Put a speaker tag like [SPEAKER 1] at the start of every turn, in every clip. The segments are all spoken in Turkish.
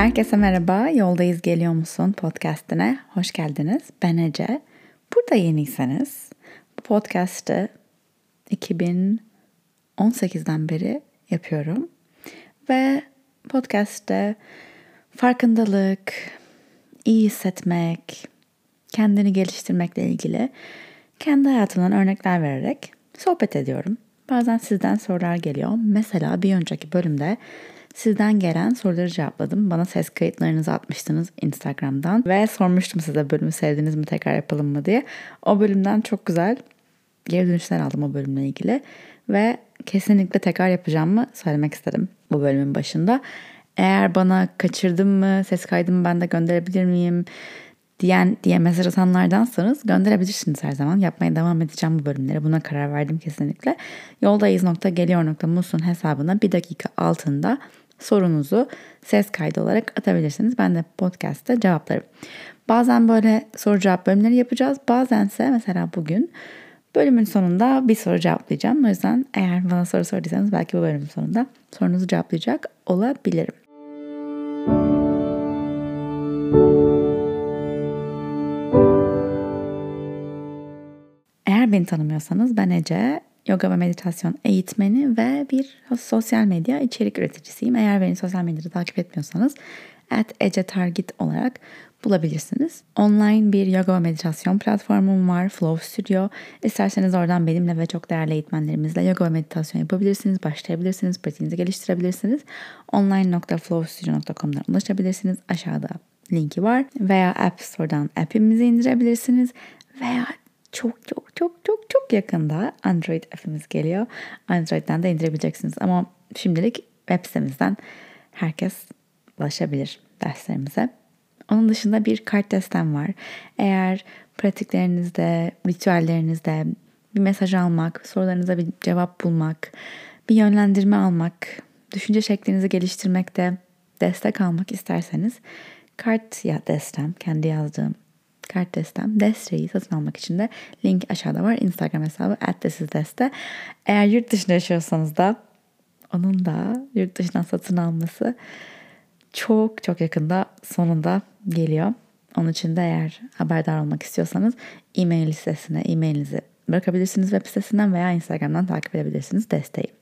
[SPEAKER 1] Herkese merhaba. Yoldayız geliyor musun podcast'ine hoş geldiniz. Ben Ece. Burada yeniyseniz bu podcast'ı 2018'den beri yapıyorum. Ve podcast'te farkındalık, iyi hissetmek, kendini geliştirmekle ilgili kendi hayatımdan örnekler vererek sohbet ediyorum. Bazen sizden sorular geliyor. Mesela bir önceki bölümde sizden gelen soruları cevapladım. Bana ses kayıtlarınızı atmıştınız Instagram'dan ve sormuştum size bölümü sevdiniz mi tekrar yapalım mı diye. O bölümden çok güzel geri dönüşler aldım o bölümle ilgili ve kesinlikle tekrar yapacağımı söylemek istedim bu bölümün başında. Eğer bana kaçırdım mı, ses kaydımı ben de gönderebilir miyim diyen diye mesaj atanlardansanız gönderebilirsiniz her zaman. Yapmaya devam edeceğim bu bölümleri. Buna karar verdim kesinlikle. Yoldayız.geliyor.musun hesabına bir dakika altında sorunuzu ses kaydı olarak atabilirsiniz. Ben de podcast'te cevaplarım. Bazen böyle soru cevap bölümleri yapacağız. Bazense mesela bugün bölümün sonunda bir soru cevaplayacağım. O yüzden eğer bana soru sorduysanız belki bu bölümün sonunda sorunuzu cevaplayacak olabilirim. Eğer beni tanımıyorsanız ben Ece, yoga ve meditasyon eğitmeni ve bir sosyal medya içerik üreticisiyim. Eğer beni sosyal medyada takip etmiyorsanız at Ece Target olarak bulabilirsiniz. Online bir yoga ve meditasyon platformum var Flow Studio. İsterseniz oradan benimle ve çok değerli eğitmenlerimizle yoga ve meditasyon yapabilirsiniz, başlayabilirsiniz, pratiğinizi geliştirebilirsiniz. online.flowstudio.com'dan ulaşabilirsiniz. Aşağıda linki var. Veya App Store'dan app'imizi indirebilirsiniz. Veya çok çok çok çok çok yakında Android app'imiz geliyor. Android'den de indirebileceksiniz. Ama şimdilik web sitemizden herkes ulaşabilir derslerimize. Onun dışında bir kart destem var. Eğer pratiklerinizde, ritüellerinizde bir mesaj almak, sorularınıza bir cevap bulmak, bir yönlendirme almak, düşünce şeklinizi geliştirmekte destek almak isterseniz kart ya destem, kendi yazdığım kart destem desteği satın almak için de link aşağıda var. Instagram hesabı deste. Eğer yurt dışında yaşıyorsanız da onun da yurt dışından satın alması çok çok yakında sonunda geliyor. Onun için de eğer haberdar olmak istiyorsanız e-mail listesine e-mailinizi bırakabilirsiniz web sitesinden veya Instagram'dan takip edebilirsiniz desteği.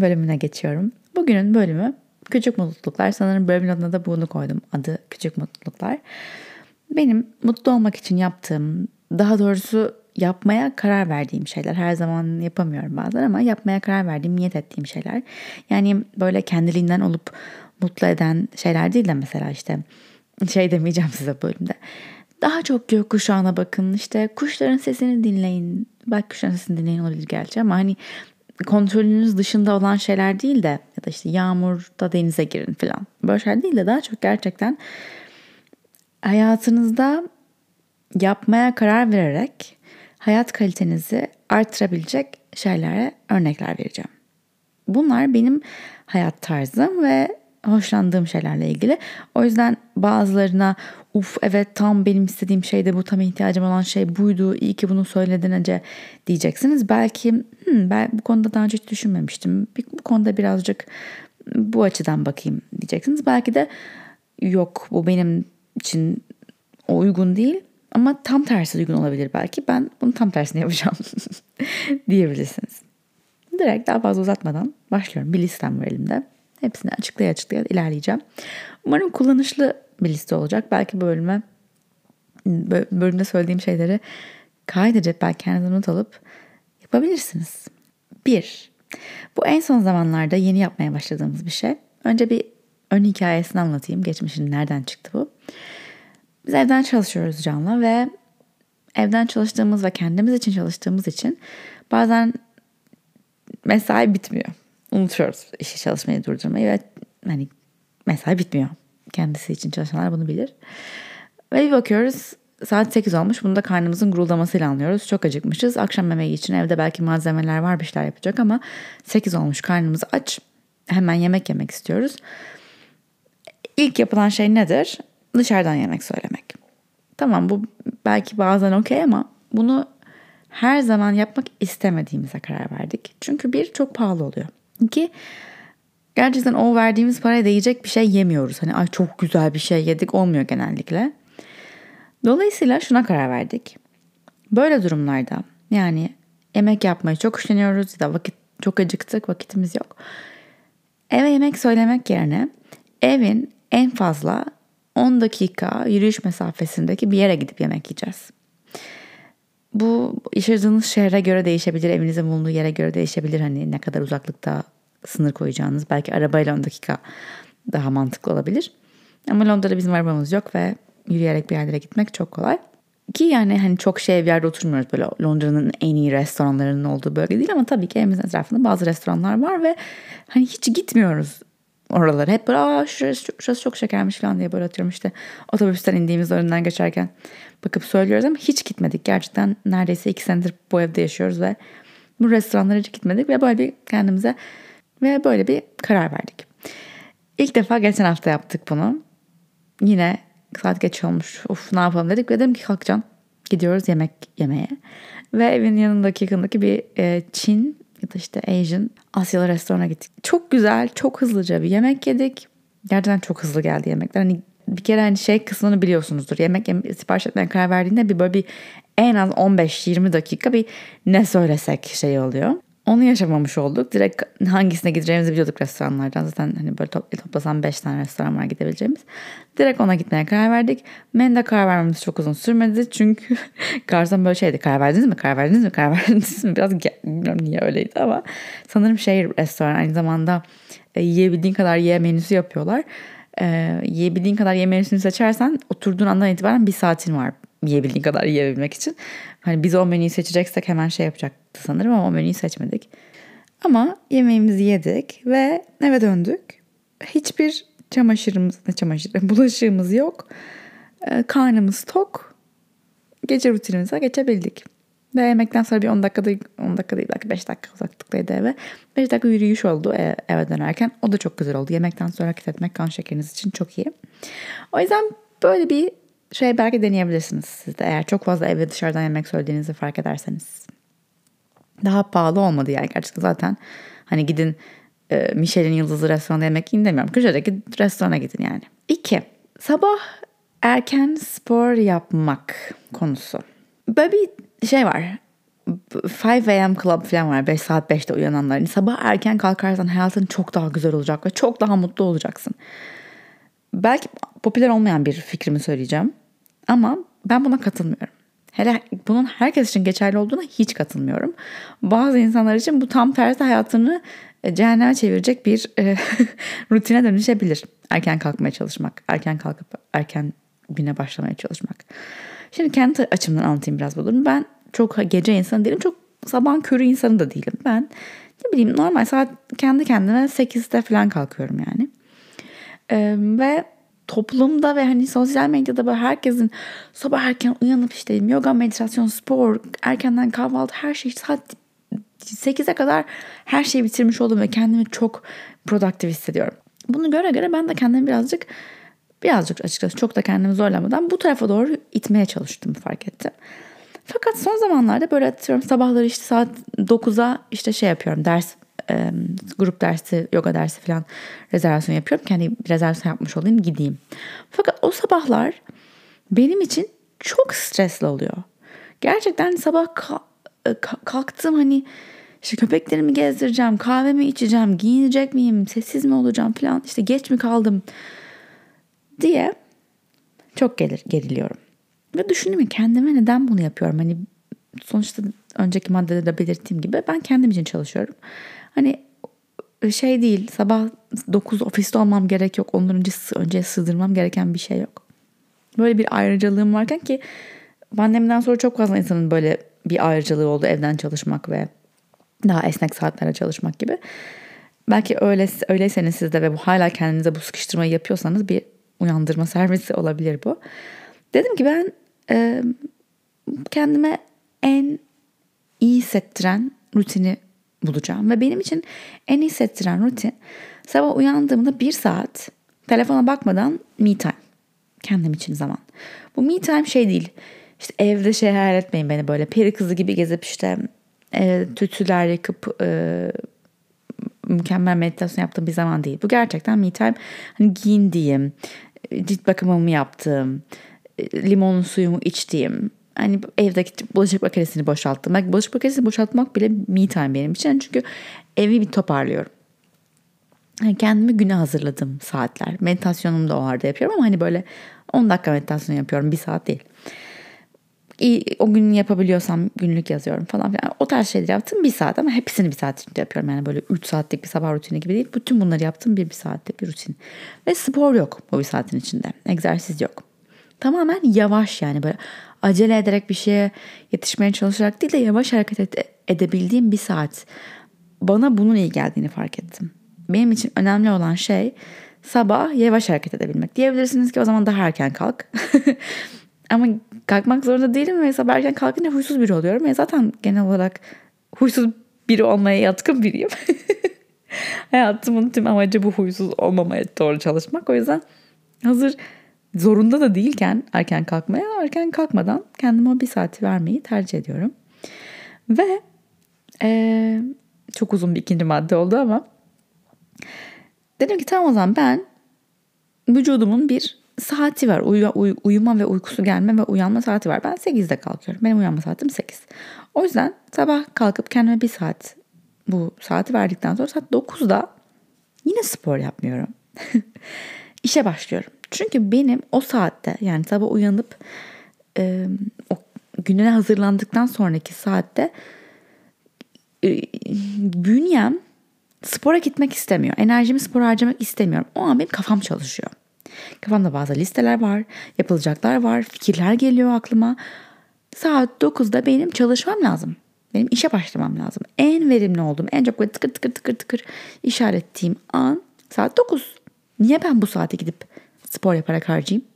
[SPEAKER 1] Bölümüne geçiyorum. Bugünün bölümü küçük mutluluklar. Sanırım bölümün adına da bunu koydum. Adı küçük mutluluklar. Benim mutlu olmak için yaptığım, daha doğrusu yapmaya karar verdiğim şeyler. Her zaman yapamıyorum bazen ama yapmaya karar verdiğim, niyet ettiğim şeyler. Yani böyle kendiliğinden olup mutlu eden şeyler değil de mesela işte şey demeyeceğim size bölümde. Daha çok gökkuşağına bakın, işte kuşların sesini dinleyin. Belki kuşların sesini dinleyin olabilir gerçi ama hani kontrolünüz dışında olan şeyler değil de ya da işte yağmurda denize girin falan. Böyle şeyler değil de daha çok gerçekten hayatınızda yapmaya karar vererek hayat kalitenizi artırabilecek şeylere örnekler vereceğim. Bunlar benim hayat tarzım ve hoşlandığım şeylerle ilgili. O yüzden bazılarına uf evet tam benim istediğim şey de bu tam ihtiyacım olan şey buydu iyi ki bunu söyledin önce diyeceksiniz. Belki hmm, ben bu konuda daha önce hiç düşünmemiştim. Bu konuda birazcık bu açıdan bakayım diyeceksiniz. Belki de yok bu benim için uygun değil ama tam tersi uygun olabilir belki. Ben bunu tam tersini yapacağım diyebilirsiniz. Direkt daha fazla uzatmadan başlıyorum. Bir listem var elimde. Hepsini açıklaya açıklaya ilerleyeceğim. Umarım kullanışlı bir liste olacak. Belki bölüme bölümde söylediğim şeyleri kaydedip belki kendinize not alıp yapabilirsiniz. Bir, bu en son zamanlarda yeni yapmaya başladığımız bir şey. Önce bir ön hikayesini anlatayım. Geçmişin nereden çıktı bu. Biz evden çalışıyoruz Can'la ve evden çalıştığımız ve kendimiz için çalıştığımız için bazen mesai bitmiyor. Unutuyoruz işi çalışmayı durdurmayı ve hani mesai bitmiyor. Kendisi için çalışanlar bunu bilir. Ve bir bakıyoruz saat 8 olmuş. Bunu da karnımızın guruldamasıyla anlıyoruz. Çok acıkmışız. Akşam yemeği için evde belki malzemeler var bir şeyler yapacak ama 8 olmuş karnımız aç. Hemen yemek yemek istiyoruz. İlk yapılan şey nedir? Dışarıdan yemek söylemek. Tamam bu belki bazen okey ama bunu her zaman yapmak istemediğimize karar verdik. Çünkü bir çok pahalı oluyor. İki gerçekten o verdiğimiz paraya değecek bir şey yemiyoruz. Hani ay çok güzel bir şey yedik olmuyor genellikle. Dolayısıyla şuna karar verdik. Böyle durumlarda yani yemek yapmayı çok üşeniyoruz ya da vakit çok acıktık vakitimiz yok. Eve yemek söylemek yerine evin en fazla 10 dakika yürüyüş mesafesindeki bir yere gidip yemek yiyeceğiz. Bu yaşadığınız şehre göre değişebilir, evinizin bulunduğu yere göre değişebilir. Hani ne kadar uzaklıkta sınır koyacağınız. Belki arabayla 10 dakika daha mantıklı olabilir. Ama Londra'da bizim arabamız yok ve yürüyerek bir yerlere gitmek çok kolay. Ki yani hani çok şey bir yerde oturmuyoruz böyle Londra'nın en iyi restoranlarının olduğu bölge değil ama tabii ki evimizin etrafında bazı restoranlar var ve hani hiç gitmiyoruz oralara. Hep böyle Aa, şurası, şurası çok şekermiş falan diye böyle atıyorum işte otobüsten indiğimiz önünden geçerken bakıp söylüyoruz ama hiç gitmedik. Gerçekten neredeyse iki senedir bu evde yaşıyoruz ve bu restoranlara hiç gitmedik ve böyle bir kendimize ve böyle bir karar verdik. İlk defa geçen hafta yaptık bunu. Yine saat geç olmuş. Uf ne yapalım dedik ve dedim ki kalkacağım. Gidiyoruz yemek yemeye. Ve evin yanındaki yakındaki bir e, Çin ya da işte Asian Asyalı restorana gittik. Çok güzel, çok hızlıca bir yemek yedik. Gerçekten çok hızlı geldi yemekler. Hani bir kere hani şey kısmını biliyorsunuzdur. Yemek yem sipariş etmeye karar verdiğinde bir böyle bir en az 15-20 dakika bir ne söylesek şey oluyor. Onu yaşamamış olduk. Direkt hangisine gideceğimizi biliyorduk restoranlardan. Zaten hani böyle top, toplasam 5 tane restoran var gidebileceğimiz. Direkt ona gitmeye karar verdik. Menüde karar vermemiz çok uzun sürmedi. Çünkü garson böyle şeydi. Karar verdiniz mi? Karar verdiniz mi? Karar verdiniz mi? Biraz bilmiyorum niye öyleydi ama sanırım şey restoran aynı zamanda e, yiyebildiğin kadar ye menüsü yapıyorlar. E, yiyebildiğin kadar ye menüsünü seçersen oturduğun andan itibaren bir saatin var yiyebildiğin kadar yiyebilmek için. Hani biz o menüyü seçeceksek hemen şey yapacaktı sanırım ama o menüyü seçmedik. Ama yemeğimizi yedik ve eve döndük. Hiçbir çamaşırımız, ne çamaşırı, bulaşığımız yok. Ee, karnımız tok. Gece rutinimize geçebildik. Ve yemekten sonra bir 10 dakikada 10 dakika değil belki 5 dakika uzaklıktaydı eve. 5 dakika yürüyüş oldu eve dönerken. O da çok güzel oldu. Yemekten sonra hareket etmek kan şekeriniz için çok iyi. O yüzden böyle bir şey belki deneyebilirsiniz siz de eğer çok fazla evde dışarıdan yemek söylediğinizi fark ederseniz. Daha pahalı olmadı yani gerçekten zaten hani gidin e, Michelin yıldızlı restoranda yemek yiyin demiyorum. Köşedeki restorana gidin yani. İki, sabah erken spor yapmak konusu. Böyle bir şey var. 5 a.m. club falan var. 5 saat 5'te uyananlar. Yani sabah erken kalkarsan hayatın çok daha güzel olacak ve çok daha mutlu olacaksın. Belki popüler olmayan bir fikrimi söyleyeceğim. Ama ben buna katılmıyorum. Hele bunun herkes için geçerli olduğuna hiç katılmıyorum. Bazı insanlar için bu tam tersi hayatını e, cehenneme çevirecek bir e, rutine dönüşebilir. Erken kalkmaya çalışmak, erken kalkıp erken güne başlamaya çalışmak. Şimdi kendi açımdan anlatayım biraz bu durumu. Ben çok gece insanı değilim, çok sabah körü insanı da değilim. Ben ne bileyim normal saat kendi kendime 8'de falan kalkıyorum yani. Ee, ve toplumda ve hani sosyal medyada böyle herkesin sabah erken uyanıp işte yoga, meditasyon, spor, erkenden kahvaltı her şey saat 8'e kadar her şeyi bitirmiş oldum ve kendimi çok produktif hissediyorum. Bunu göre göre ben de kendimi birazcık birazcık açıkçası çok da kendimi zorlamadan bu tarafa doğru itmeye çalıştım fark ettim. Fakat son zamanlarda böyle atıyorum sabahları işte saat 9'a işte şey yapıyorum ders e, grup dersi, yoga dersi falan rezervasyon yapıyorum. Kendi bir rezervasyon yapmış olayım gideyim. Fakat o sabahlar benim için çok stresli oluyor. Gerçekten sabah kalktım hani işte köpeklerimi gezdireceğim, kahvemi içeceğim, giyinecek miyim, sessiz mi olacağım falan işte geç mi kaldım diye çok gelir, geriliyorum. Ve düşündüm kendime neden bunu yapıyorum? Hani sonuçta önceki maddede de belirttiğim gibi ben kendim için çalışıyorum. Hani şey değil sabah 9 ofiste olmam gerek yok. Ondan önce, önce sığdırmam gereken bir şey yok. Böyle bir ayrıcalığım varken ki pandemiden sonra çok fazla insanın böyle bir ayrıcalığı oldu evden çalışmak ve daha esnek saatlerde çalışmak gibi. Belki öyle, öyleyseniz siz de ve bu hala kendinize bu sıkıştırmayı yapıyorsanız bir uyandırma servisi olabilir bu. Dedim ki ben e, kendime en iyi hissettiren rutini bulacağım. Ve benim için en iyi hissettiren rutin sabah uyandığımda bir saat telefona bakmadan me time. Kendim için zaman. Bu me time şey değil. işte evde şey hayal etmeyin beni böyle peri kızı gibi gezip işte e, tütsüler yakıp e, mükemmel meditasyon yaptığım bir zaman değil. Bu gerçekten me time. Hani giyindiğim, cilt bakımımı yaptığım, limonlu suyumu içtiğim, hani evdeki bulaşık makinesini boşalttım. Belki bulaşık makinesini boşaltmak bile me time benim için. Çünkü evi bir toparlıyorum. Yani kendimi güne hazırladım saatler. Meditasyonumu da o arada yapıyorum ama hani böyle 10 dakika meditasyon yapıyorum. Bir saat değil. o gün yapabiliyorsam günlük yazıyorum falan filan. O tarz şeyler yaptım bir saat ama hepsini bir saat içinde yapıyorum. Yani böyle 3 saatlik bir sabah rutini gibi değil. Bütün bunları yaptım bir bir saatte bir rutin. Ve spor yok bu bir saatin içinde. Egzersiz yok. Tamamen yavaş yani böyle acele ederek bir şeye yetişmeye çalışarak değil de yavaş hareket ede- edebildiğim bir saat. Bana bunun iyi geldiğini fark ettim. Benim için önemli olan şey sabah yavaş hareket edebilmek. Diyebilirsiniz ki o zaman daha erken kalk. Ama kalkmak zorunda değilim ve sabah erken kalkınca huysuz biri oluyorum. Ve zaten genel olarak huysuz biri olmaya yatkın biriyim. Hayatımın tüm amacı bu huysuz olmamaya doğru çalışmak. O yüzden hazır zorunda da değilken erken kalkmaya erken kalkmadan kendime bir saati vermeyi tercih ediyorum. Ve ee, çok uzun bir ikinci madde oldu ama dedim ki tamam o zaman ben vücudumun bir saati var. Uyu, uy, uyuma ve uykusu gelme ve uyanma saati var. Ben 8'de kalkıyorum. Benim uyanma saatim 8. O yüzden sabah kalkıp kendime bir saat bu saati verdikten sonra saat 9'da yine spor yapmıyorum. İşe başlıyorum. Çünkü benim o saatte yani sabah uyanıp e, o gününe hazırlandıktan sonraki saatte e, bünyem spora gitmek istemiyor. Enerjimi spora harcamak istemiyorum. O an benim kafam çalışıyor. Kafamda bazı listeler var, yapılacaklar var, fikirler geliyor aklıma. Saat 9'da benim çalışmam lazım. Benim işe başlamam lazım. En verimli olduğum, en çok böyle tıkır tıkır tıkır tıkır işaretlediğim an saat 9. Niye ben bu saate gidip spor yaparak harcayayım?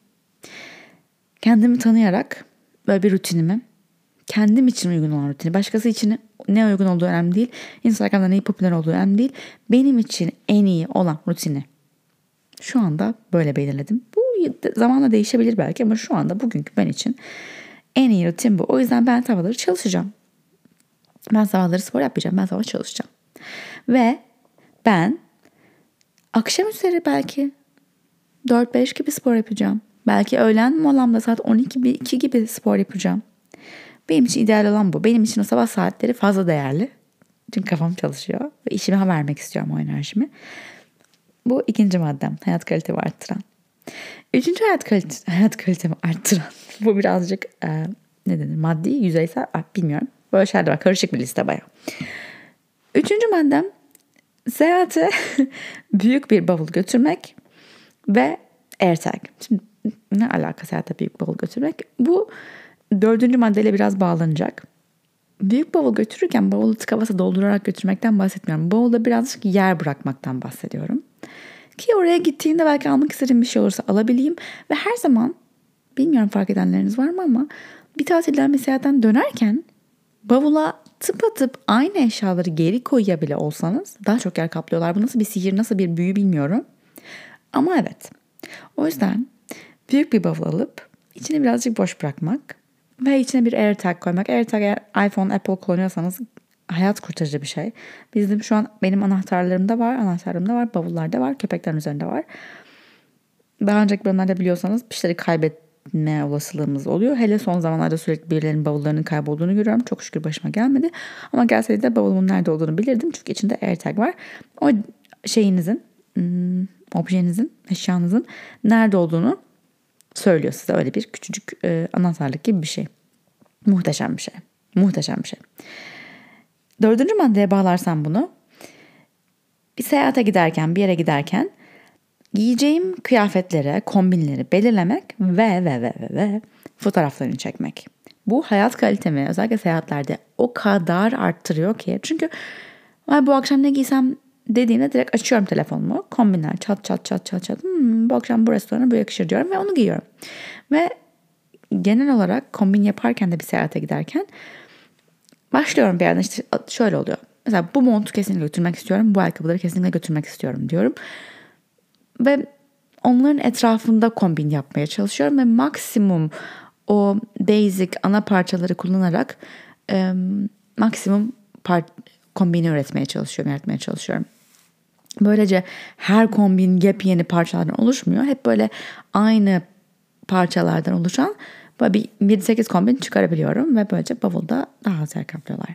[SPEAKER 1] Kendimi tanıyarak böyle bir rutinimi, kendim için uygun olan rutini, başkası için ne uygun olduğu önemli değil. Instagram'da neyi popüler olduğu önemli değil. Benim için en iyi olan rutini şu anda böyle belirledim. Bu zamanla değişebilir belki ama şu anda bugünkü ben için en iyi rutin bu. O yüzden ben sabahları çalışacağım. Ben sabahları spor yapmayacağım. Ben sabah çalışacağım. Ve ben akşam üzeri belki 4-5 gibi spor yapacağım. Belki öğlen molamda saat 12-2 gibi spor yapacağım. Benim için ideal olan bu. Benim için o sabah saatleri fazla değerli. Çünkü kafam çalışıyor ve işime vermek istiyorum o enerjimi. Bu ikinci maddem. Hayat kalitemi arttıran. Üçüncü hayat, kalite, hayat kalitemi arttıran. bu birazcık e, ne denir maddi, yüzeysel ah, bilmiyorum. Böyle şeyler var. Karışık bir liste bayağı. Üçüncü maddem seyahate büyük bir bavul götürmek ve AirTag. Şimdi ne alaka seyahate büyük bavul götürmek? Bu dördüncü maddeyle biraz bağlanacak. Büyük bavul götürürken bavulu tıka basa doldurarak götürmekten bahsetmiyorum. Bavulda birazcık yer bırakmaktan bahsediyorum. Ki oraya gittiğimde belki almak istediğim bir şey olursa alabileyim. Ve her zaman bilmiyorum fark edenleriniz var mı ama bir tatilden bir seyahatten dönerken bavula tıpatıp aynı eşyaları geri koyuya bile olsanız daha çok yer kaplıyorlar. Bu nasıl bir sihir, nasıl bir büyü bilmiyorum. Ama evet. O yüzden büyük bir bavul alıp içini birazcık boş bırakmak ve içine bir AirTag koymak. AirTag eğer iPhone, Apple kullanıyorsanız hayat kurtarıcı bir şey. Bizim şu an benim anahtarlarımda var, anahtarlarımda var, bavullarda var, köpeklerin üzerinde var. Daha önceki bölümlerde biliyorsanız bir şeyleri kaybetme olasılığımız oluyor. Hele son zamanlarda sürekli birilerinin bavullarının kaybolduğunu görüyorum. Çok şükür başıma gelmedi. Ama gelseydi de bavulumun nerede olduğunu bilirdim. Çünkü içinde AirTag var. O şeyinizin, hmm, objenizin, eşyanızın nerede olduğunu söylüyor size. Öyle bir küçücük e, anahtarlık gibi bir şey. Muhteşem bir şey. Muhteşem bir şey. Dördüncü maddeye bağlarsam bunu bir seyahate giderken, bir yere giderken giyeceğim kıyafetlere, kombinleri belirlemek ve ve ve ve ve fotoğraflarını çekmek. Bu hayat kalitemi özellikle seyahatlerde o kadar arttırıyor ki. Çünkü bu akşam ne giysem dediğinde direkt açıyorum telefonumu. Kombinler çat çat çat çat çat. Hmm, bu akşam bu restorana bu yakışır diyorum ve onu giyiyorum. Ve genel olarak kombin yaparken de bir seyahate giderken başlıyorum bir yerden işte şöyle oluyor. Mesela bu montu kesinlikle götürmek istiyorum. Bu ayakkabıları kesinlikle götürmek istiyorum diyorum. Ve onların etrafında kombin yapmaya çalışıyorum ve maksimum o basic ana parçaları kullanarak e, maksimum part, kombini üretmeye çalışıyorum, yaratmaya çalışıyorum. Böylece her kombin yepyeni parçalardan oluşmuyor. Hep böyle aynı parçalardan oluşan böyle bir 7-8 kombin çıkarabiliyorum ve böylece bavulda daha az yer kaplıyorlar.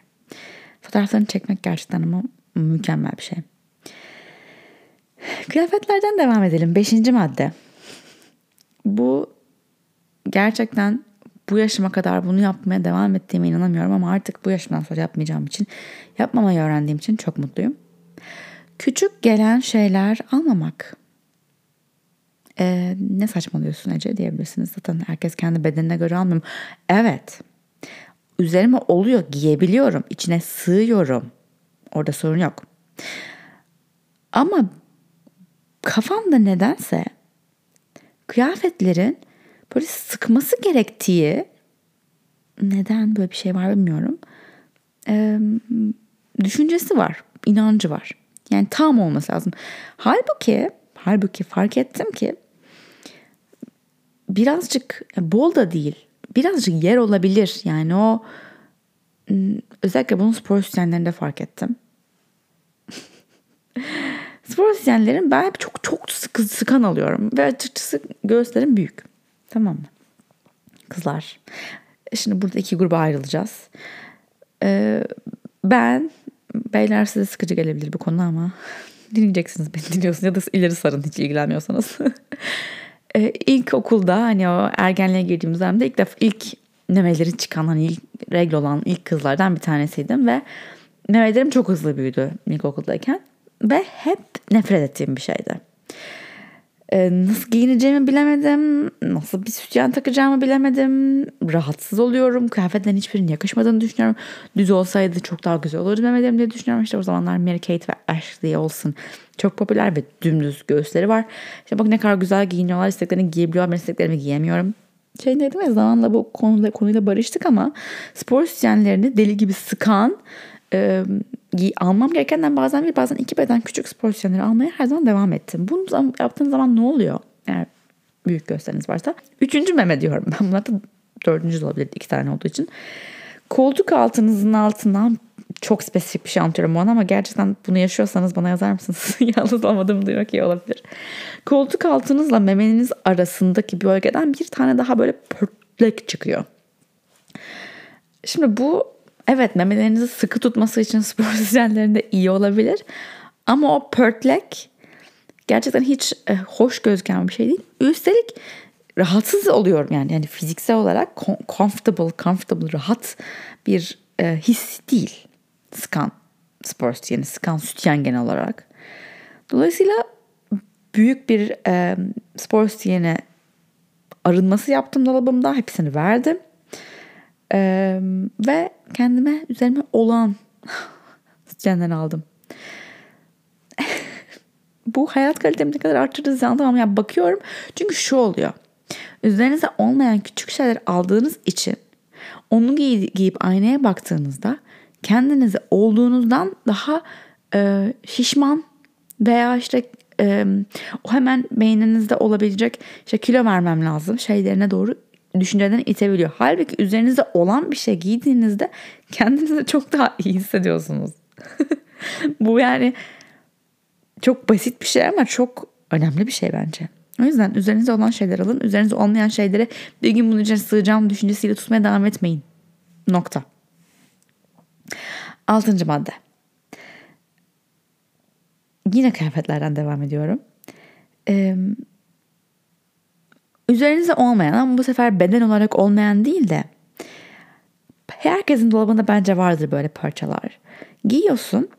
[SPEAKER 1] Fotoğraflarını çekmek gerçekten ama mükemmel bir şey. Kıyafetlerden devam edelim. Beşinci madde. Bu gerçekten bu yaşıma kadar bunu yapmaya devam ettiğime inanamıyorum ama artık bu yaşımdan sonra yapmayacağım için, yapmamayı öğrendiğim için çok mutluyum. Küçük gelen şeyler almamak. Ee, ne saçmalıyorsun Ece diyebilirsiniz. Zaten herkes kendi bedenine göre almıyor. Evet. Üzerime oluyor, giyebiliyorum, içine sığıyorum. Orada sorun yok. Ama kafamda nedense kıyafetlerin böyle sıkması gerektiği neden böyle bir şey var bilmiyorum. Ee, düşüncesi var, inancı var. Yani tam olması lazım. Halbuki, halbuki fark ettim ki birazcık bol da değil. Birazcık yer olabilir. Yani o özellikle bunu spor sütyenlerinde fark ettim. spor sütyenlerin ben hep çok çok sıkı, sıkan alıyorum. Ve açıkçası göğüslerim büyük. Tamam mı? Kızlar. Şimdi burada iki gruba ayrılacağız. Ee, ben beyler size sıkıcı gelebilir bu konu ama dinleyeceksiniz beni dinliyorsunuz ya da ileri sarın hiç ilgilenmiyorsanız. ee, ilk okulda hani o ergenliğe girdiğimiz dönemde ilk defa ilk memeleri çıkan hani ilk regl olan ilk kızlardan bir tanesiydim ve memelerim çok hızlı büyüdü ilkokuldayken ve hep nefret ettiğim bir şeydi. Ee, nasıl giyineceğimi bilemedim. Nasıl bir sütyen takacağımı bilemedim. Rahatsız oluyorum. Kıyafetlerin hiçbirinin yakışmadığını düşünüyorum. Düz olsaydı çok daha güzel olurdu memelerim diye düşünüyorum. İşte o zamanlar Mary Kate ve Ashley olsun. Çok popüler ve dümdüz göğüsleri var. İşte bak ne kadar güzel giyiniyorlar. İsteklerini giyebiliyorlar. Ben isteklerimi giyemiyorum. Şey dedim ya zamanla bu konuyla, konuyla barıştık ama spor sütyenlerini deli gibi sıkan almam gerekenden bazen bir bazen iki beden küçük spor sütyenleri almaya her zaman devam ettim. Bunu yaptığın zaman ne oluyor? Eğer büyük gösteriniz varsa. Üçüncü meme diyorum ben. Bunlar da dördüncü olabilir iki tane olduğu için. Koltuk altınızın altından çok spesifik bir şey anlatıyorum ona ama gerçekten bunu yaşıyorsanız bana yazar mısınız? Yalnız olmadığımı duymak iyi olabilir. Koltuk altınızla memeniz arasındaki bölgeden bir tane daha böyle pörtlek çıkıyor. Şimdi bu evet memelerinizi sıkı tutması için spor düzenlerinde iyi olabilir. Ama o pörtlek gerçekten hiç e, hoş gözüken bir şey değil. Üstelik rahatsız oluyorum yani yani fiziksel olarak comfortable, comfortable, rahat bir e, his değil. Skan spor yani skan sütyen genel olarak. Dolayısıyla büyük bir e, spor sütyene arınması yaptım dolabımda. Hepsini verdim. Ee, ve kendime üzerime olan sütyenden aldım. Bu hayat kalitemi ne kadar arttırdığı anlamam. Yani bakıyorum çünkü şu oluyor. Üzerinize olmayan küçük şeyler aldığınız için onu giy- giyip aynaya baktığınızda kendinizi olduğunuzdan daha e, şişman veya işte e, o hemen beyninizde olabilecek işte kilo vermem lazım şeylerine doğru düşünceden itebiliyor. Halbuki üzerinizde olan bir şey giydiğinizde kendinizi çok daha iyi hissediyorsunuz. Bu yani çok basit bir şey ama çok önemli bir şey bence. O yüzden üzerinizde olan şeyler alın. Üzerinizde olmayan şeyleri bir gün bunun içine sığacağım düşüncesiyle tutmaya devam etmeyin. Nokta. Altıncı madde. Yine kıyafetlerden devam ediyorum. Ee, üzerinize olmayan ama bu sefer beden olarak olmayan değil de herkesin dolabında bence vardır böyle parçalar. Giyiyorsun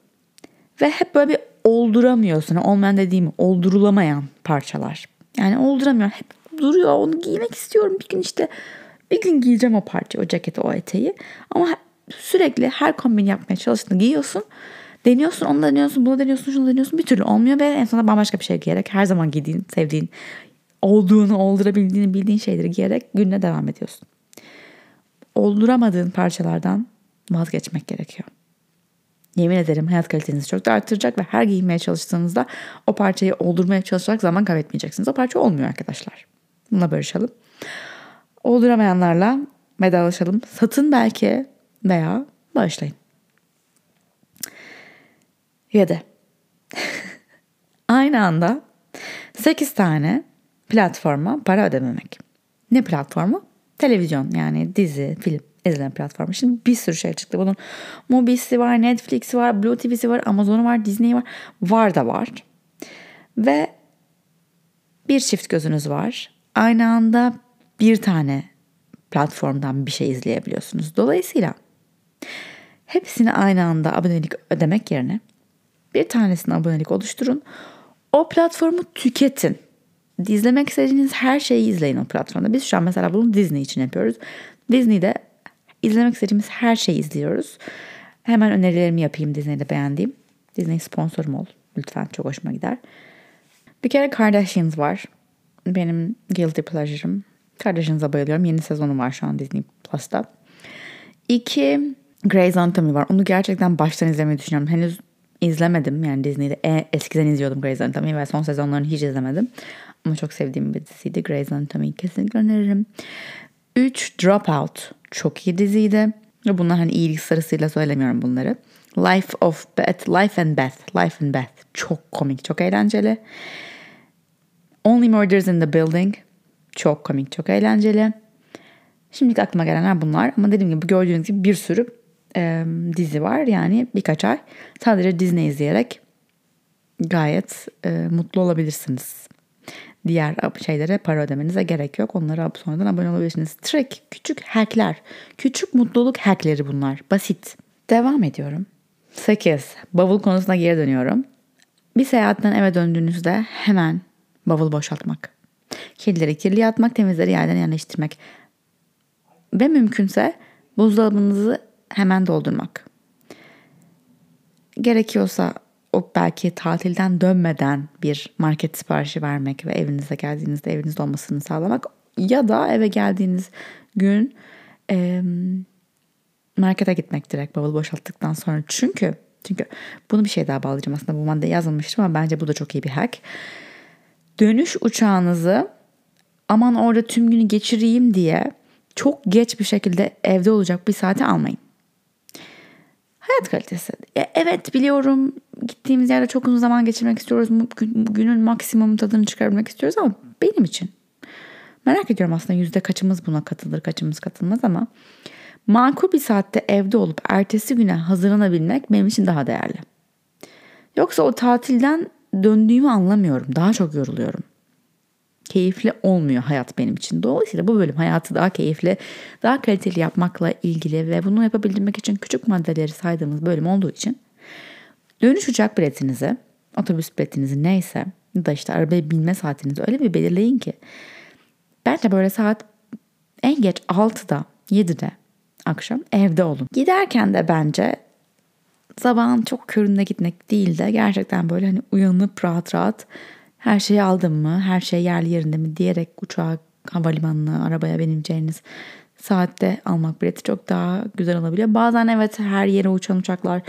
[SPEAKER 1] ve hep böyle bir olduramıyorsun. Olmayan dediğim oldurulamayan parçalar. Yani olduramıyor. Hep duruyor. Onu giymek istiyorum. Bir gün işte bir gün giyeceğim o parça, o ceketi, o eteği. Ama sürekli her kombin yapmaya çalıştığını giyiyorsun. Deniyorsun, onu deniyorsun, bunu deniyorsun, şunu deniyorsun. Bir türlü olmuyor ve en sonunda bambaşka bir şey giyerek her zaman giydiğin, sevdiğin, olduğunu, oldurabildiğini bildiğin şeyleri giyerek gününe devam ediyorsun. Olduramadığın parçalardan vazgeçmek gerekiyor. Yemin ederim hayat kalitenizi çok da arttıracak ve her giymeye çalıştığınızda o parçayı oldurmaya çalışarak zaman kaybetmeyeceksiniz. O parça olmuyor arkadaşlar. Bununla barışalım. Olduramayanlarla vedalaşalım. Satın belki veya bağışlayın. 7. Aynı anda 8 tane platforma para ödememek. Ne platformu? Televizyon yani dizi, film izleme platformu. Şimdi bir sürü şey çıktı. Bunun Mubi'si var, Netflix'i var, Blue TV'si var, Amazon'u var, Disney'i var. Var da var. Ve bir çift gözünüz var. Aynı anda bir tane platformdan bir şey izleyebiliyorsunuz. Dolayısıyla hepsini aynı anda abonelik ödemek yerine bir tanesine abonelik oluşturun. O platformu tüketin. İzlemek istediğiniz her şeyi izleyin o platformda. Biz şu an mesela bunu Disney için yapıyoruz. Disney'de izlemek istediğimiz her şeyi izliyoruz. Hemen önerilerimi yapayım Disney'de beğendiğim. Disney sponsorum ol. Lütfen çok hoşuma gider. Bir kere Kardashians var. Benim guilty pleasure'ım. Kardashians'a bayılıyorum. Yeni sezonu var şu an Disney Plus'ta. İki, Grey's Anatomy var. Onu gerçekten baştan izlemeyi düşünüyorum. Henüz izlemedim. Yani Disney'de e, eskiden izliyordum Grey's Anatomy ve son sezonlarını hiç izlemedim. Ama çok sevdiğim bir diziydi. Grey's Anatomy'yi kesinlikle öneririm. 3. Dropout. Çok iyi diziydi. Bunlar hani iyilik sırasıyla söylemiyorum bunları. Life of Beth, Life and Beth, Life and Beth. Çok komik, çok eğlenceli. Only Murders in the Building. Çok komik, çok eğlenceli. Şimdi aklıma gelenler bunlar. Ama dediğim gibi gördüğünüz gibi bir sürü e, dizi var. Yani birkaç ay sadece Disney izleyerek gayet e, mutlu olabilirsiniz. Diğer şeylere para ödemenize gerek yok. Onlara sonradan abone olabilirsiniz. Trick, küçük hackler. Küçük mutluluk hackleri bunlar. Basit. Devam ediyorum. 8. Bavul konusuna geri dönüyorum. Bir seyahatten eve döndüğünüzde hemen bavul boşaltmak. Kirlileri kirli atmak, temizleri yerden yerleştirmek. Ve mümkünse buzdolabınızı hemen doldurmak. Gerekiyorsa o belki tatilden dönmeden bir market siparişi vermek ve evinize geldiğinizde evinizde olmasını sağlamak ya da eve geldiğiniz gün e, markete gitmek direkt bavul boşalttıktan sonra çünkü çünkü bunu bir şey daha bağlayacağım aslında bu madde yazılmıştı ama bence bu da çok iyi bir hack. Dönüş uçağınızı aman orada tüm günü geçireyim diye çok geç bir şekilde evde olacak bir saate almayın. Hayat kalitesi. Evet biliyorum gittiğimiz yerde çok uzun zaman geçirmek istiyoruz. Günün maksimum tadını çıkarabilmek istiyoruz ama benim için. Merak ediyorum aslında yüzde kaçımız buna katılır kaçımız katılmaz ama makul bir saatte evde olup ertesi güne hazırlanabilmek benim için daha değerli. Yoksa o tatilden döndüğümü anlamıyorum. Daha çok yoruluyorum keyifli olmuyor hayat benim için. Dolayısıyla bu bölüm hayatı daha keyifli, daha kaliteli yapmakla ilgili ve bunu yapabilmek için küçük maddeleri saydığımız bölüm olduğu için dönüş uçak biletinizi, otobüs biletinizi neyse ya da işte arabaya binme saatinizi öyle bir belirleyin ki bence böyle saat en geç 6'da 7'de akşam evde olun. Giderken de bence sabahın çok köründe gitmek değil de gerçekten böyle hani uyanıp rahat rahat her şeyi aldım mı, her şey yerli yerinde mi diyerek uçağa, havalimanına, arabaya bineceğiniz saatte almak bileti çok daha güzel olabiliyor. Bazen evet her yere uçan uçaklar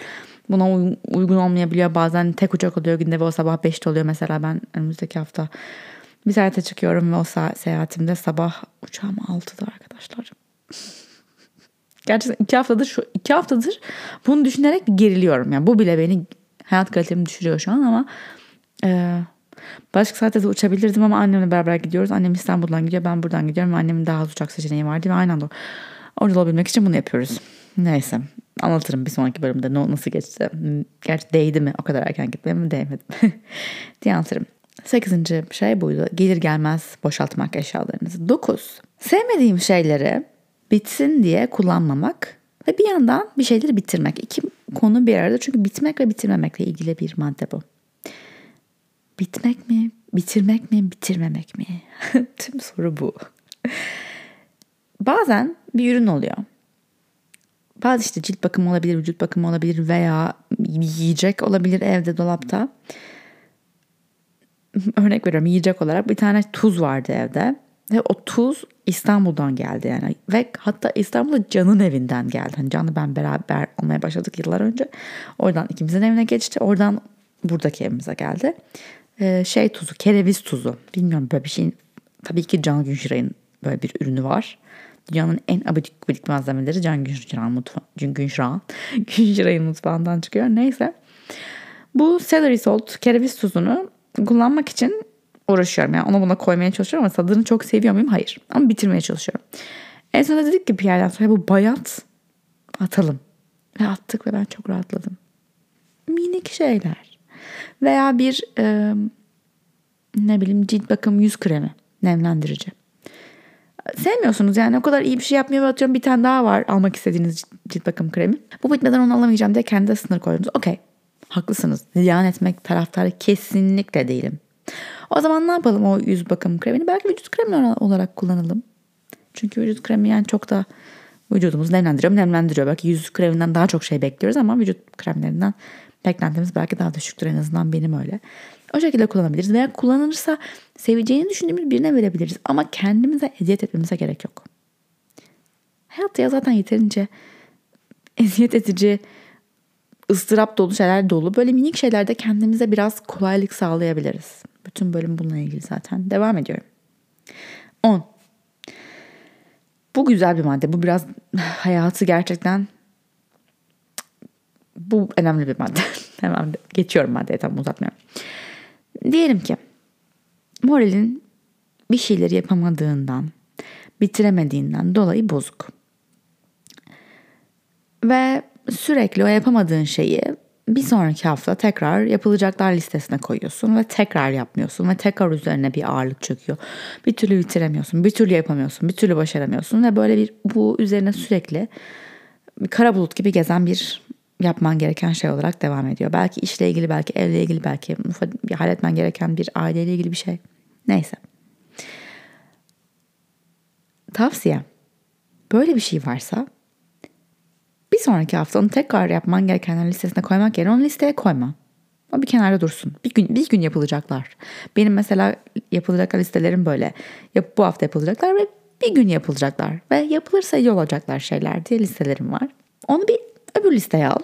[SPEAKER 1] buna uygun olmayabiliyor. Bazen tek uçak oluyor günde ve o sabah 5'te oluyor. Mesela ben önümüzdeki hafta bir seyahate çıkıyorum ve o seyahatimde sabah uçağım 6'da arkadaşlar. Gerçekten iki haftadır şu iki haftadır bunu düşünerek geriliyorum. Yani bu bile beni hayat kalitemi düşürüyor şu an ama e, Başka saatte de uçabilirdim ama annemle beraber gidiyoruz. Annem İstanbul'dan gidiyor ben buradan gidiyorum annemin daha az uçak seçeneği vardı ve aynı anda orada olabilmek için bunu yapıyoruz. Neyse anlatırım bir sonraki bölümde nasıl geçti. Gerçi değdi mi o kadar erken gitmeye mi değmedi diye anlatırım. Sekizinci şey buydu. Gelir gelmez boşaltmak eşyalarınızı. Dokuz. Sevmediğim şeyleri bitsin diye kullanmamak ve bir yandan bir şeyleri bitirmek. İki konu bir arada çünkü bitmek ve bitirmemekle ilgili bir madde bu. Bitmek mi, bitirmek mi, bitirmemek mi? Tüm soru bu. Bazen bir ürün oluyor. Bazı işte cilt bakımı olabilir, vücut bakımı olabilir veya yiyecek olabilir evde dolapta. Örnek veriyorum yiyecek olarak bir tane tuz vardı evde. Ve o tuz İstanbul'dan geldi yani. Ve hatta İstanbul'da Can'ın evinden geldi. Hani Can'la ben beraber olmaya başladık yıllar önce. Oradan ikimizin evine geçti. Oradan buradaki evimize geldi. Ee, şey tuzu, kereviz tuzu. Bilmiyorum böyle bir şeyin tabii ki Can Günşiray'ın böyle bir ürünü var. Dünyanın en abidik gubidik malzemeleri Can Günşiray'ın mutfa Günşiray'ın Günşiray'ın mutfağından çıkıyor. Neyse. Bu celery salt, kereviz tuzunu kullanmak için uğraşıyorum. Yani onu buna koymaya çalışıyorum ama tadını çok seviyor muyum? Hayır. Ama bitirmeye çalışıyorum. En sonunda dedik ki bir yerden sonra bu bayat atalım. Ve attık ve ben çok rahatladım. Minik şeyler. Veya bir e, ne bileyim cilt bakım yüz kremi. Nemlendirici. Sevmiyorsunuz yani o kadar iyi bir şey yapmıyor atıyorum bir tane daha var almak istediğiniz cilt bakım kremi. Bu bitmeden onu alamayacağım diye kendi sınır koydunuz. Okey haklısınız. Ziyan etmek taraftarı kesinlikle değilim. O zaman ne yapalım o yüz bakım kremini? Belki vücut kremi olarak kullanalım. Çünkü vücut kremi yani çok da vücudumuzu nemlendiriyor, nemlendiriyor. Belki yüz kreminden daha çok şey bekliyoruz ama vücut kremlerinden beklentimiz belki daha düşüktür en azından benim öyle. O şekilde kullanabiliriz veya kullanılırsa seveceğini düşündüğümüz birine verebiliriz. Ama kendimize eziyet etmemize gerek yok. Hayatta ya zaten yeterince eziyet edici, ıstırap dolu şeyler dolu. Böyle minik şeylerde kendimize biraz kolaylık sağlayabiliriz. Bütün bölüm bununla ilgili zaten. Devam ediyorum. 10. Bu güzel bir madde. Bu biraz hayatı gerçekten bu önemli bir madde. Hemen geçiyorum maddeye tam uzatmıyorum. Diyelim ki moralin bir şeyleri yapamadığından, bitiremediğinden dolayı bozuk. Ve sürekli o yapamadığın şeyi bir sonraki hafta tekrar yapılacaklar listesine koyuyorsun ve tekrar yapmıyorsun ve tekrar üzerine bir ağırlık çöküyor. Bir türlü bitiremiyorsun, bir türlü yapamıyorsun, bir türlü başaramıyorsun ve böyle bir bu üzerine sürekli kara bulut gibi gezen bir yapman gereken şey olarak devam ediyor. Belki işle ilgili, belki evle ilgili, belki halletmen gereken bir aileyle ilgili bir şey. Neyse. Tavsiye. Böyle bir şey varsa bir sonraki hafta onu tekrar yapman gerekenler listesine koymak yerine onu listeye koyma. O bir kenarda dursun. Bir gün bir gün yapılacaklar. Benim mesela yapılacak listelerim böyle. Yap, bu hafta yapılacaklar ve bir gün yapılacaklar. Ve yapılırsa iyi olacaklar şeyler diye listelerim var. Onu bir öbür listeye al.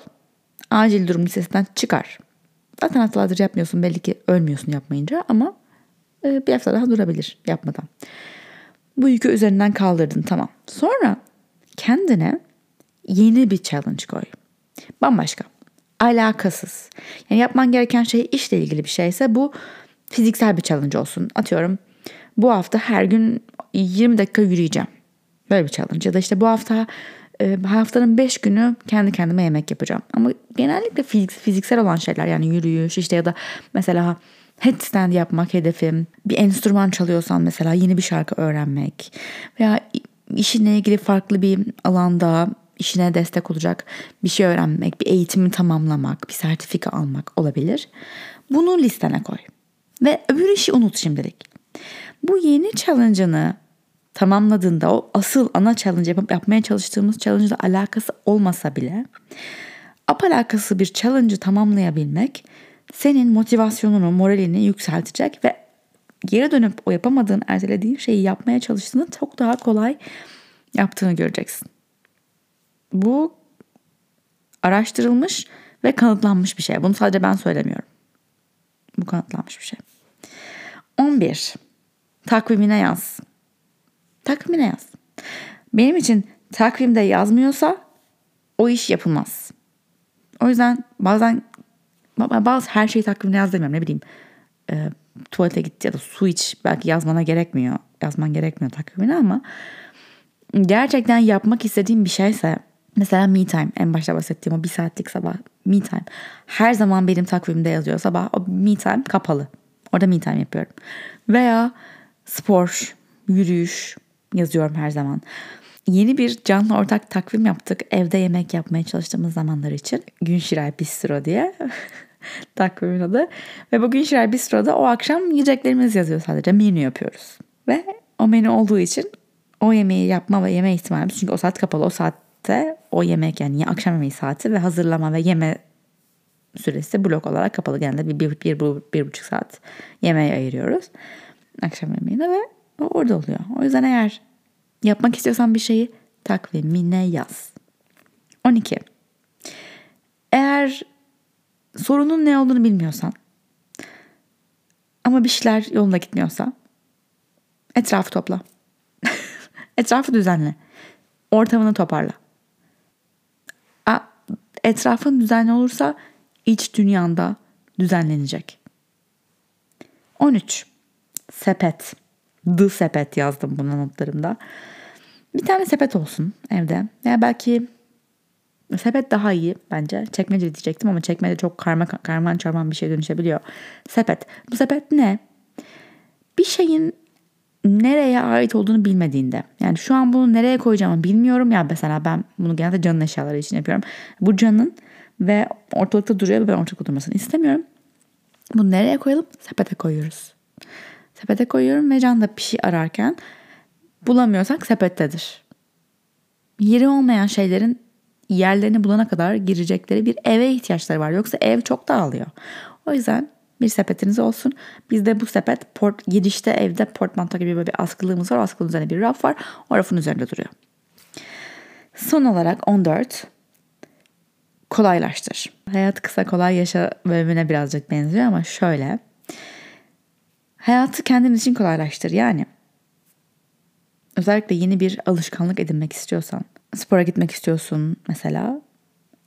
[SPEAKER 1] Acil durum listesinden çıkar. Zaten haftalardır yapmıyorsun belli ki ölmüyorsun yapmayınca ama e, bir hafta daha durabilir yapmadan. Bu yükü üzerinden kaldırdın tamam. Sonra kendine yeni bir challenge koy. Bambaşka. Alakasız. Yani yapman gereken şey işle ilgili bir şeyse bu fiziksel bir challenge olsun. Atıyorum bu hafta her gün 20 dakika yürüyeceğim. Böyle bir challenge. Ya da işte bu hafta e, haftanın 5 günü kendi kendime yemek yapacağım. Ama genellikle fiziksel olan şeyler yani yürüyüş işte ya da mesela headstand yapmak hedefim. Bir enstrüman çalıyorsan mesela yeni bir şarkı öğrenmek veya işinle ilgili farklı bir alanda işine destek olacak bir şey öğrenmek, bir eğitimi tamamlamak, bir sertifika almak olabilir. Bunu listene koy. Ve öbür işi unut şimdilik. Bu yeni challenge'ını tamamladığında o asıl ana challenge yapıp yapmaya çalıştığımız challenge ile alakası olmasa bile apalakası bir challenge'ı tamamlayabilmek senin motivasyonunu, moralini yükseltecek ve geri dönüp o yapamadığın, ertelediğin şeyi yapmaya çalıştığında çok daha kolay yaptığını göreceksin. Bu araştırılmış ve kanıtlanmış bir şey. Bunu sadece ben söylemiyorum. Bu kanıtlanmış bir şey. 11. Takvimine yaz. Takvimine yaz. Benim için takvimde yazmıyorsa o iş yapılmaz. O yüzden bazen bazı her şeyi takvimine yaz demiyorum. Ne bileyim e, tuvalete git ya da su iç belki yazmana gerekmiyor. Yazman gerekmiyor takvimine ama gerçekten yapmak istediğim bir şeyse Mesela me time en başta bahsettiğim o bir saatlik sabah me time. Her zaman benim takvimimde yazıyor sabah o me time kapalı. Orada me time yapıyorum. Veya spor, yürüyüş yazıyorum her zaman. Yeni bir canlı ortak takvim yaptık. Evde yemek yapmaya çalıştığımız zamanlar için. Gün Şiray Bistro diye takvimin adı. Ve bu Gün Şiray Bistro'da o akşam yiyeceklerimiz yazıyor sadece. Menü yapıyoruz. Ve o menü olduğu için o yemeği yapma ve yeme ihtimalimiz çünkü o saat kapalı o saat saatte o yemek yani akşam yemeği saati ve hazırlama ve yeme süresi blok olarak kapalı. Genelde bir, bir, bir, bir, bir buçuk saat yemeğe ayırıyoruz. Akşam yemeğine ve orada oluyor. O yüzden eğer yapmak istiyorsan bir şeyi takvimine yaz. 12. Eğer sorunun ne olduğunu bilmiyorsan ama bir şeyler yolunda gitmiyorsa etrafı topla. Etrafı düzenle. Ortamını toparla. Etrafın düzenli olursa iç dünyanda düzenlenecek. 13. Sepet. The sepet yazdım buna notlarımda. Bir tane sepet olsun evde. Ya belki sepet daha iyi bence. Çekmece diyecektim ama çekmece çok karma karman çorman bir şey dönüşebiliyor. Sepet. Bu sepet ne? Bir şeyin nereye ait olduğunu bilmediğinde. Yani şu an bunu nereye koyacağımı bilmiyorum. Ya mesela ben bunu genelde canın eşyaları için yapıyorum. Bu canın ve ortalıkta duruyor ve ben ortalıkta durmasını istemiyorum. Bunu nereye koyalım? Sepete koyuyoruz. Sepete koyuyorum ve can da bir şey ararken bulamıyorsak sepettedir. Yeri olmayan şeylerin yerlerini bulana kadar girecekleri bir eve ihtiyaçları var. Yoksa ev çok dağılıyor. O yüzden bir sepetiniz olsun. Bizde bu sepet port, girişte evde portmanto gibi böyle bir askılığımız var. O askılığın üzerine bir raf var. O rafın üzerinde duruyor. Son olarak 14 kolaylaştır. Hayat kısa kolay yaşa bölümüne birazcık benziyor ama şöyle. Hayatı kendin için kolaylaştır. Yani özellikle yeni bir alışkanlık edinmek istiyorsan, spora gitmek istiyorsun mesela.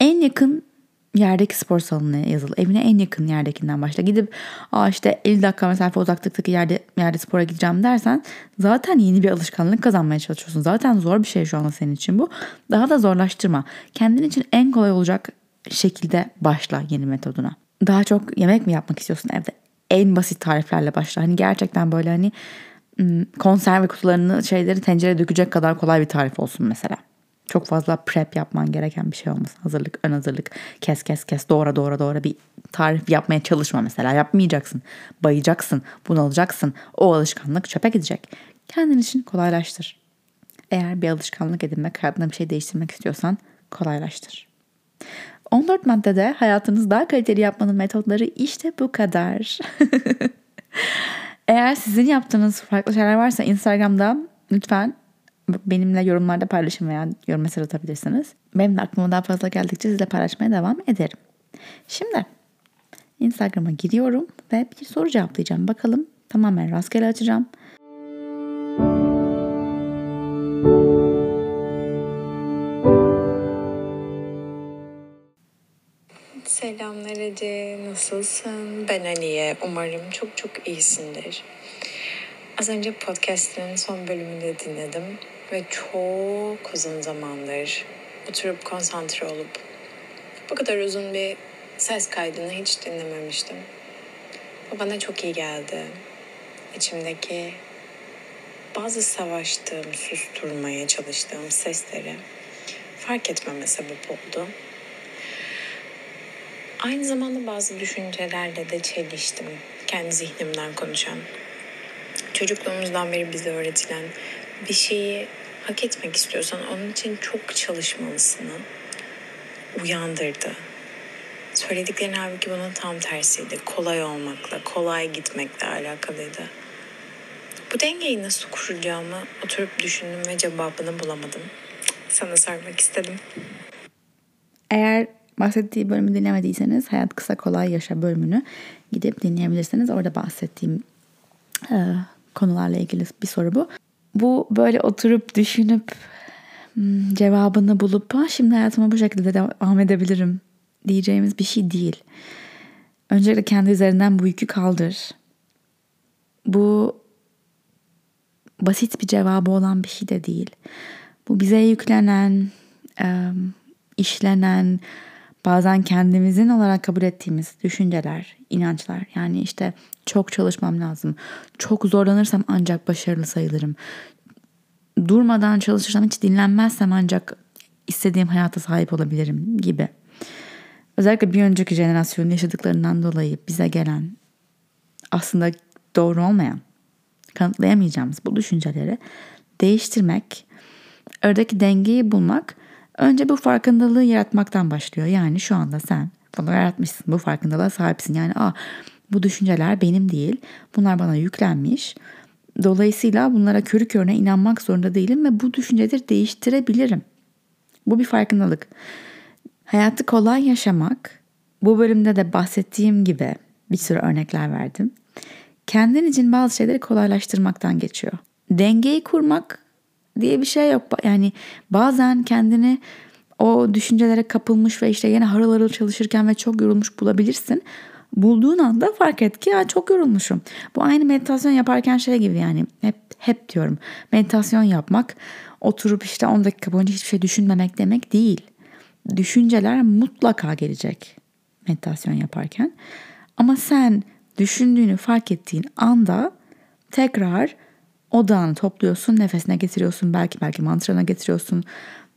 [SPEAKER 1] En yakın yerdeki spor salonuna yazıl. Evine en yakın yerdekinden başla. Gidip Aa işte 50 dakika mesafe uzaklıktaki yerde, yerde spora gideceğim dersen zaten yeni bir alışkanlık kazanmaya çalışıyorsun. Zaten zor bir şey şu anda senin için bu. Daha da zorlaştırma. Kendin için en kolay olacak şekilde başla yeni metoduna. Daha çok yemek mi yapmak istiyorsun evde? En basit tariflerle başla. Hani gerçekten böyle hani konserve kutularını şeyleri tencereye dökecek kadar kolay bir tarif olsun mesela. Çok fazla prep yapman gereken bir şey olmasın. Hazırlık, ön hazırlık, kes kes kes, doğra doğra doğra bir tarif yapmaya çalışma mesela. Yapmayacaksın. Bayacaksın, bunalacaksın. O alışkanlık çöpe gidecek. Kendin için kolaylaştır. Eğer bir alışkanlık edinmek, hayatında bir şey değiştirmek istiyorsan kolaylaştır. 14 maddede hayatınızı daha kaliteli yapmanın metotları işte bu kadar. Eğer sizin yaptığınız farklı şeyler varsa Instagram'da lütfen benimle yorumlarda paylaşın veya yorum mesaj atabilirsiniz. Benim de aklıma daha fazla geldikçe sizle paylaşmaya devam ederim. Şimdi Instagram'a giriyorum ve bir soru cevaplayacağım. Bakalım tamamen rastgele açacağım.
[SPEAKER 2] Selamlar Ece, nasılsın? Ben Aliye, umarım çok çok iyisindir. Az önce podcast'ın son bölümünde dinledim ve çok uzun zamandır oturup konsantre olup bu kadar uzun bir ses kaydını hiç dinlememiştim. Bu bana çok iyi geldi. İçimdeki bazı savaştığım, susturmaya çalıştığım sesleri fark etmeme sebep oldu. Aynı zamanda bazı düşüncelerle de çeliştim. Kendi zihnimden konuşan. Çocukluğumuzdan beri bize öğretilen bir şeyi hak etmek istiyorsan onun için çok çalışmalısını uyandırdı. Söylediklerin halbuki bunun tam tersiydi. Kolay olmakla, kolay gitmekle alakalıydı. Bu dengeyi nasıl kuracağımı oturup düşündüm ve cevabını bulamadım. Sana sormak istedim.
[SPEAKER 1] Eğer bahsettiği bölümü dinlemediyseniz Hayat Kısa Kolay Yaşa bölümünü gidip dinleyebilirsiniz. Orada bahsettiğim konularla ilgili bir soru bu. Bu böyle oturup düşünüp hmm, cevabını bulup ha, şimdi hayatıma bu şekilde devam edebilirim diyeceğimiz bir şey değil. Öncelikle kendi üzerinden bu yükü kaldır. Bu basit bir cevabı olan bir şey de değil. Bu bize yüklenen, işlenen, bazen kendimizin olarak kabul ettiğimiz düşünceler, inançlar. Yani işte çok çalışmam lazım. Çok zorlanırsam ancak başarılı sayılırım. Durmadan çalışırsam hiç dinlenmezsem ancak istediğim hayata sahip olabilirim gibi. Özellikle bir önceki jenerasyonun yaşadıklarından dolayı bize gelen aslında doğru olmayan, kanıtlayamayacağımız bu düşünceleri değiştirmek, oradaki dengeyi bulmak önce bu farkındalığı yaratmaktan başlıyor. Yani şu anda sen bunu yaratmışsın, bu farkındalığa sahipsin. Yani Aa, bu düşünceler benim değil, bunlar bana yüklenmiş. Dolayısıyla bunlara körü körüne inanmak zorunda değilim ve bu düşünceleri değiştirebilirim. Bu bir farkındalık. Hayatı kolay yaşamak, bu bölümde de bahsettiğim gibi bir sürü örnekler verdim. Kendin için bazı şeyleri kolaylaştırmaktan geçiyor. Dengeyi kurmak, diye bir şey yok. Yani bazen kendini o düşüncelere kapılmış ve işte yine harıl harıl çalışırken ve çok yorulmuş bulabilirsin. Bulduğun anda fark et ki ya çok yorulmuşum. Bu aynı meditasyon yaparken şey gibi yani hep hep diyorum. Meditasyon yapmak oturup işte 10 dakika boyunca hiçbir şey düşünmemek demek değil. Düşünceler mutlaka gelecek meditasyon yaparken. Ama sen düşündüğünü fark ettiğin anda tekrar odağını topluyorsun, nefesine getiriyorsun, belki belki mantrana getiriyorsun,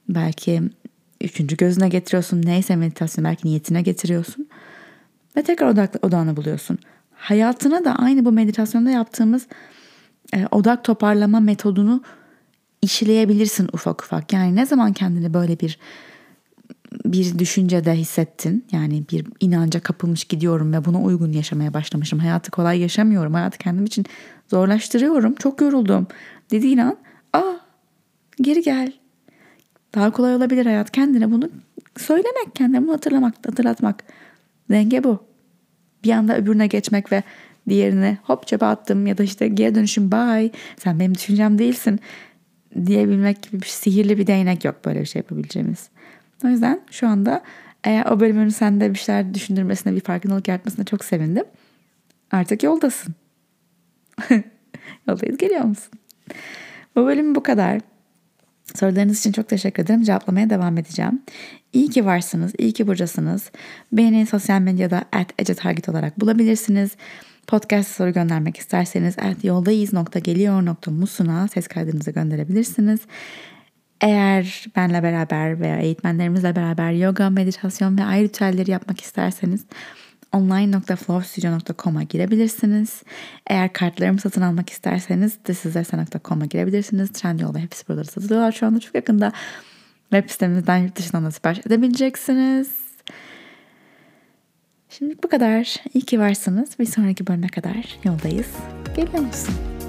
[SPEAKER 1] belki üçüncü gözüne getiriyorsun, neyse meditasyon belki niyetine getiriyorsun ve tekrar odaklı, odağını buluyorsun. Hayatına da aynı bu meditasyonda yaptığımız e, odak toparlama metodunu işleyebilirsin ufak ufak. Yani ne zaman kendini böyle bir bir düşüncede hissettin. Yani bir inanca kapılmış gidiyorum ve buna uygun yaşamaya başlamışım. Hayatı kolay yaşamıyorum. Hayatı kendim için zorlaştırıyorum. Çok yoruldum. Dediğin an aa geri gel. Daha kolay olabilir hayat. Kendine bunu söylemek, kendine bunu hatırlamak, hatırlatmak. Denge bu. Bir anda öbürüne geçmek ve diğerine hop çöpe attım ya da işte geri dönüşüm bye sen benim düşüncem değilsin diyebilmek gibi bir sihirli bir değnek yok böyle bir şey yapabileceğimiz. O yüzden şu anda eğer o bölümün sende bir şeyler düşündürmesine bir farkındalık yaratmasına çok sevindim. Artık yoldasın. Yoldayız geliyor musun? Bu bölüm bu kadar. Sorularınız için çok teşekkür ederim. Cevaplamaya devam edeceğim. İyi ki varsınız, iyi ki buradasınız. Beni sosyal medyada at olarak bulabilirsiniz. Podcast soru göndermek isterseniz at yoldayız.geliyor.musuna ses kaydınızı gönderebilirsiniz. Eğer benle beraber veya eğitmenlerimizle beraber yoga, meditasyon ve ay ritüelleri yapmak isterseniz online.flowstudio.com'a girebilirsiniz. Eğer kartlarımı satın almak isterseniz thisisderse.com'a girebilirsiniz. Trendyol ve hepsi burada satılıyorlar şu anda çok yakında. Web sitemizden yurt dışından da sipariş edebileceksiniz. Şimdi bu kadar. İyi ki varsınız. Bir sonraki bölüme kadar yoldayız. Geliyor musun?